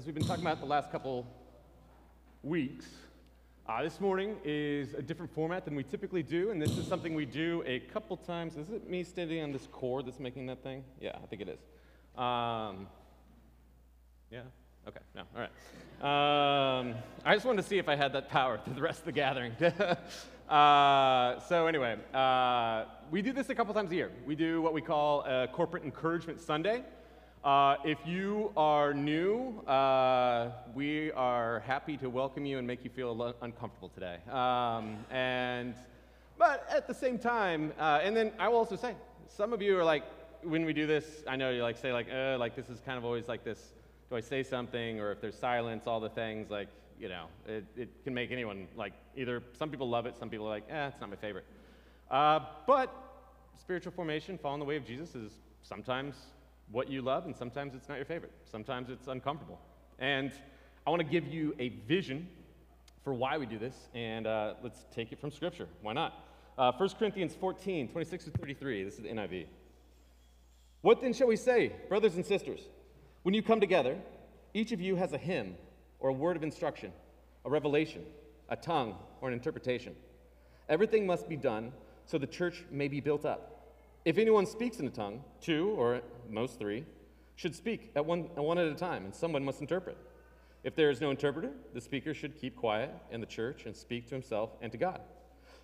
as we've been talking about the last couple weeks, uh, this morning is a different format than we typically do, and this is something we do a couple times. Is it me standing on this cord that's making that thing? Yeah, I think it is. Um, yeah? Okay, no, all right. Um, I just wanted to see if I had that power through the rest of the gathering. uh, so, anyway, uh, we do this a couple times a year. We do what we call a Corporate Encouragement Sunday. Uh, if you are new, uh, we are happy to welcome you and make you feel uncomfortable today. Um, and, but at the same time, uh, and then I will also say, some of you are like, when we do this, I know you like say like, uh, like this is kind of always like this. Do I say something, or if there's silence, all the things like, you know, it, it can make anyone like either. Some people love it, some people are like, eh, it's not my favorite. Uh, but spiritual formation, following the way of Jesus, is sometimes what you love, and sometimes it's not your favorite. Sometimes it's uncomfortable. And I want to give you a vision for why we do this, and uh, let's take it from Scripture. Why not? Uh, 1 Corinthians 14, 26 to 33. This is the NIV. What then shall we say, brothers and sisters? When you come together, each of you has a hymn or a word of instruction, a revelation, a tongue, or an interpretation. Everything must be done so the church may be built up. If anyone speaks in a tongue, two or most three should speak at one, at one at a time, and someone must interpret. If there is no interpreter, the speaker should keep quiet in the church and speak to himself and to God.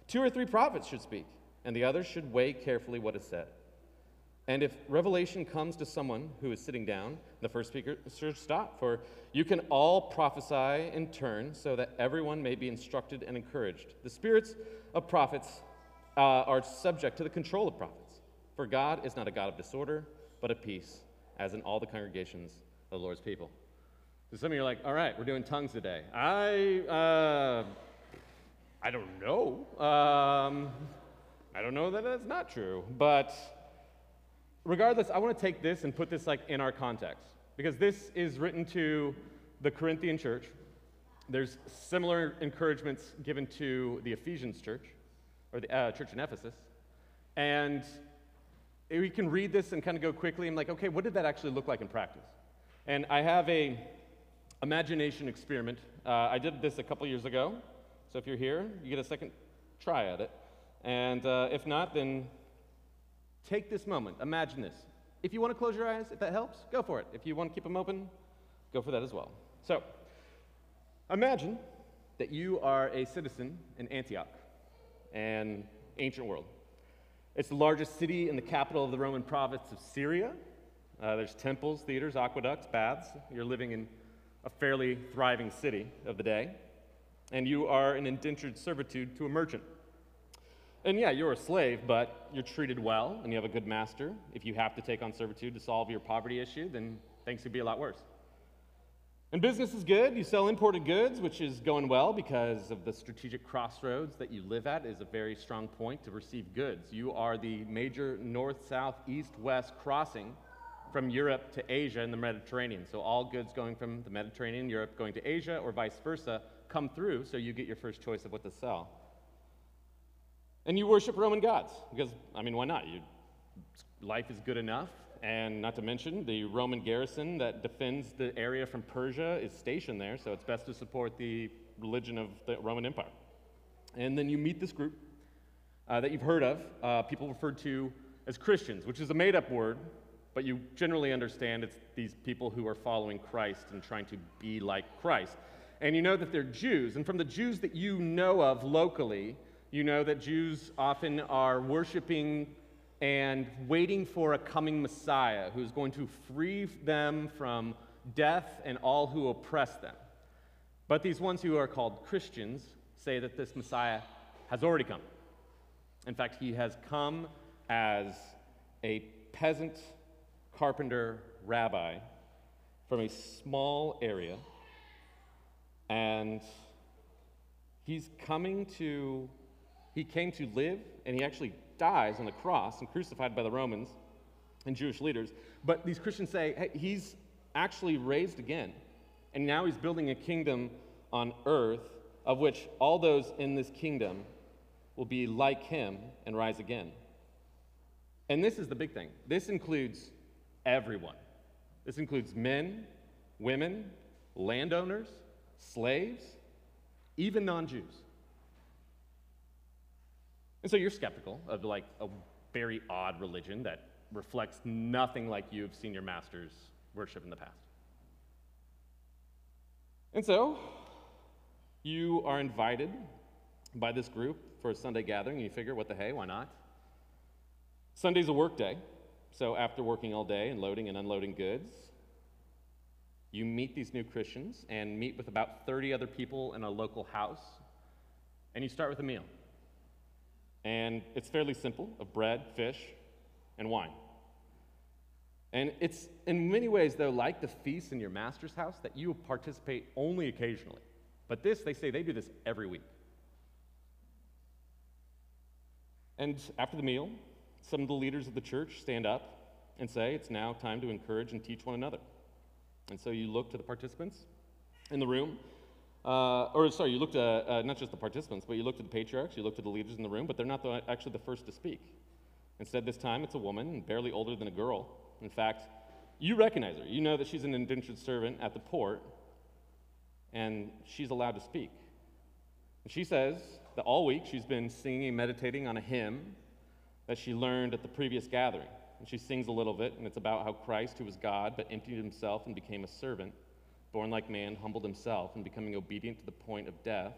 Two or three prophets should speak, and the others should weigh carefully what is said. And if revelation comes to someone who is sitting down, the first speaker should stop, for you can all prophesy in turn so that everyone may be instructed and encouraged. The spirits of prophets uh, are subject to the control of prophets. For God is not a God of disorder, but of peace, as in all the congregations of the Lord's people. So some of you are like, all right, we're doing tongues today. I, uh, I don't know. Um, I don't know that that's not true. But regardless, I want to take this and put this like in our context because this is written to the Corinthian church. There's similar encouragements given to the Ephesians church or the uh, church in Ephesus. And we can read this and kind of go quickly. I'm like, okay, what did that actually look like in practice? And I have a imagination experiment. Uh, I did this a couple years ago. So if you're here, you get a second try at it. And uh, if not, then take this moment. Imagine this. If you want to close your eyes, if that helps, go for it. If you want to keep them open, go for that as well. So imagine that you are a citizen in Antioch, an ancient world. It's the largest city in the capital of the Roman province of Syria. Uh, there's temples, theaters, aqueducts, baths. You're living in a fairly thriving city of the day. And you are in indentured servitude to a merchant. And yeah, you're a slave, but you're treated well and you have a good master. If you have to take on servitude to solve your poverty issue, then things could be a lot worse. And business is good. You sell imported goods, which is going well because of the strategic crossroads that you live at is a very strong point to receive goods. You are the major north, south, east, west crossing from Europe to Asia in the Mediterranean. So all goods going from the Mediterranean, Europe, going to Asia or vice versa come through so you get your first choice of what to sell. And you worship Roman gods because, I mean, why not? You, life is good enough and not to mention, the Roman garrison that defends the area from Persia is stationed there, so it's best to support the religion of the Roman Empire. And then you meet this group uh, that you've heard of, uh, people referred to as Christians, which is a made up word, but you generally understand it's these people who are following Christ and trying to be like Christ. And you know that they're Jews. And from the Jews that you know of locally, you know that Jews often are worshiping and waiting for a coming Messiah who's going to free them from death and all who oppress them. But these ones who are called Christians say that this Messiah has already come. In fact, he has come as a peasant carpenter rabbi from a small area, and he's coming to, he came to live, and he actually dies on the cross and crucified by the Romans and Jewish leaders. But these Christians say, hey, he's actually raised again. And now he's building a kingdom on earth of which all those in this kingdom will be like him and rise again. And this is the big thing this includes everyone. This includes men, women, landowners, slaves, even non Jews. And so you're skeptical of like a very odd religion that reflects nothing like you've seen your masters worship in the past. And so you are invited by this group for a Sunday gathering, and you figure, what the hey, why not? Sunday's a work day, so after working all day and loading and unloading goods, you meet these new Christians and meet with about 30 other people in a local house, and you start with a meal. And it's fairly simple of bread, fish, and wine. And it's in many ways, though, like the feast in your master's house that you participate only occasionally. But this, they say they do this every week. And after the meal, some of the leaders of the church stand up and say, It's now time to encourage and teach one another. And so you look to the participants in the room, uh, or sorry, you looked at uh, not just the participants, but you looked at the patriarchs, you looked at the leaders in the room, but they're not the, actually the first to speak. Instead, this time it's a woman, barely older than a girl. In fact, you recognize her. You know that she's an indentured servant at the port, and she's allowed to speak. And she says that all week she's been singing and meditating on a hymn that she learned at the previous gathering. And she sings a little bit, and it's about how Christ, who was God, but emptied himself and became a servant, born like man, humbled himself, and becoming obedient to the point of death,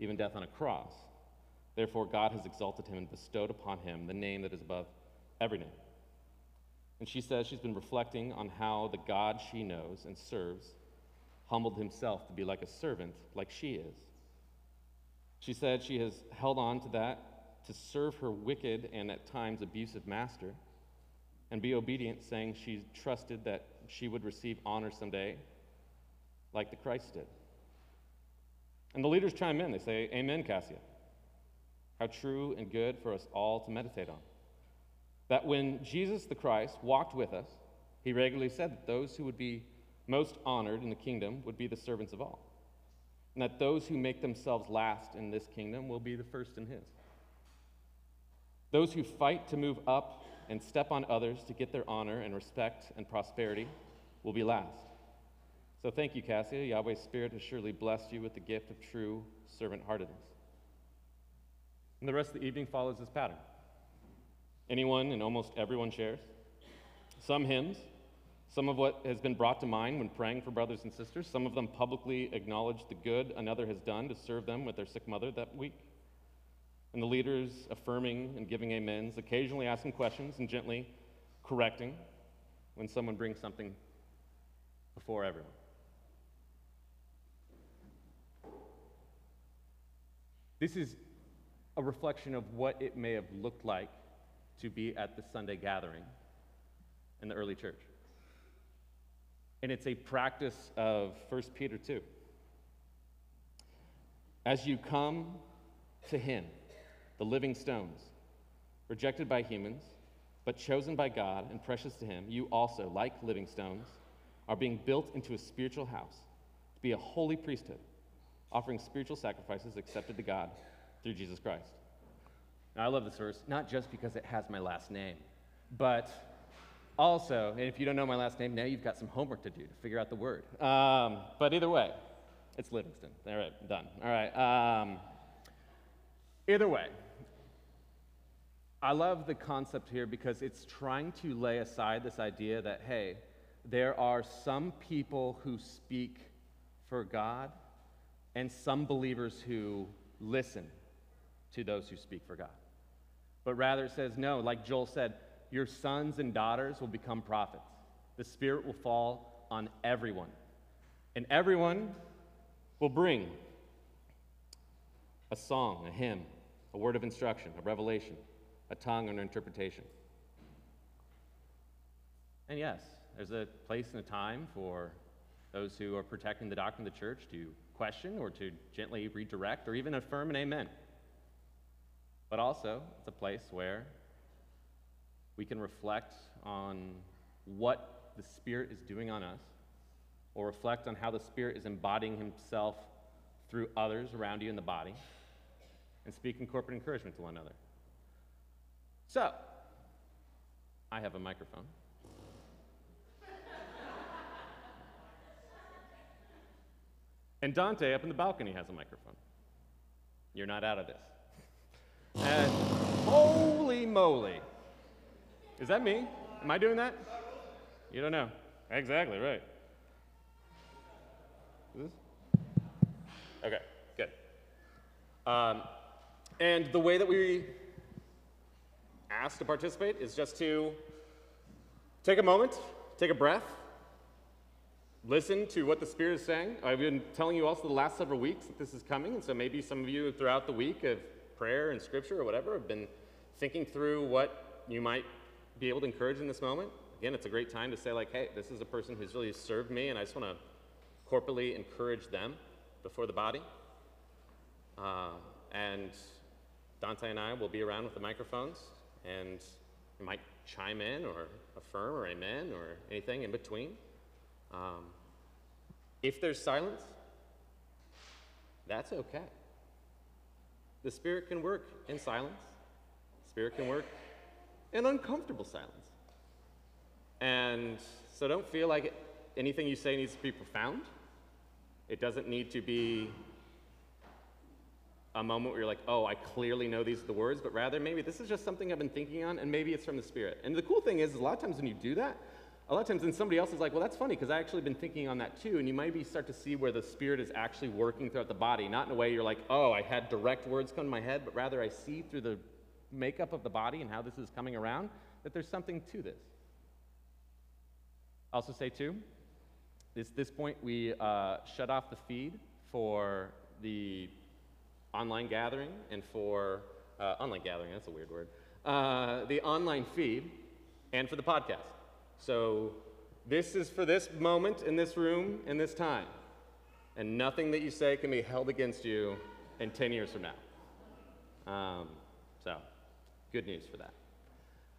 even death on a cross. Therefore, God has exalted him and bestowed upon him the name that is above every name. And she says she's been reflecting on how the God she knows and serves humbled himself to be like a servant, like she is. She said she has held on to that to serve her wicked and at times abusive master and be obedient, saying she trusted that she would receive honor someday, like the Christ did. And the leaders chime in. They say, Amen, Cassia. How true and good for us all to meditate on. That when Jesus the Christ walked with us, he regularly said that those who would be most honored in the kingdom would be the servants of all, and that those who make themselves last in this kingdom will be the first in his. Those who fight to move up and step on others to get their honor and respect and prosperity will be last. So thank you, Cassia. Yahweh's Spirit has surely blessed you with the gift of true servant heartedness. And the rest of the evening follows this pattern. Anyone and almost everyone shares. Some hymns, some of what has been brought to mind when praying for brothers and sisters. Some of them publicly acknowledge the good another has done to serve them with their sick mother that week. And the leaders affirming and giving amens, occasionally asking questions and gently correcting when someone brings something before everyone. This is a reflection of what it may have looked like to be at the Sunday gathering in the early church. And it's a practice of 1 Peter 2. As you come to him, the living stones, rejected by humans, but chosen by God and precious to him, you also, like living stones, are being built into a spiritual house to be a holy priesthood, offering spiritual sacrifices accepted to God through Jesus Christ. Now, I love this verse, not just because it has my last name, but also, and if you don't know my last name, now you've got some homework to do to figure out the word. Um, but either way, it's Livingston. All right, done. All right. Um, either way, I love the concept here because it's trying to lay aside this idea that, hey, there are some people who speak for God and some believers who listen to those who speak for God. But rather, it says, no, like Joel said, your sons and daughters will become prophets. The Spirit will fall on everyone. And everyone will bring a song, a hymn, a word of instruction, a revelation, a tongue, and an interpretation. And yes, there's a place and a time for those who are protecting the doctrine of the church to question or to gently redirect or even affirm an amen. But also, it's a place where we can reflect on what the Spirit is doing on us, or reflect on how the Spirit is embodying Himself through others around you in the body, and speak in corporate encouragement to one another. So, I have a microphone. And Dante up in the balcony has a microphone. You're not out of this. And holy moly. Is that me? Am I doing that? You don't know. Exactly, right. Okay, good. Um, and the way that we ask to participate is just to take a moment, take a breath, listen to what the Spirit is saying. I've been telling you also the last several weeks that this is coming, and so maybe some of you throughout the week of prayer and scripture or whatever have been thinking through what you might be able to encourage in this moment. Again, it's a great time to say, like, hey, this is a person who's really served me, and I just want to corporately encourage them before the body. Uh, and Dante and I will be around with the microphones, and you might chime in or affirm or amen or anything in between. Um, if there's silence, that's okay. The Spirit can work in silence, Spirit can work in uncomfortable silence. And so don't feel like anything you say needs to be profound. It doesn't need to be a moment where you're like, oh, I clearly know these are the words, but rather maybe this is just something I've been thinking on, and maybe it's from the Spirit. And the cool thing is, is a lot of times when you do that, a lot of times then somebody else is like, well, that's funny because I actually been thinking on that too. And you maybe start to see where the Spirit is actually working throughout the body, not in a way you're like, oh, I had direct words come to my head, but rather I see through the makeup of the body and how this is coming around that there's something to this. Also, say too, at this point, we uh, shut off the feed for the online gathering and for uh, online gathering, that's a weird word, uh, the online feed and for the podcast. So this is for this moment in this room in this time. And nothing that you say can be held against you in 10 years from now. Um, so, good news for that.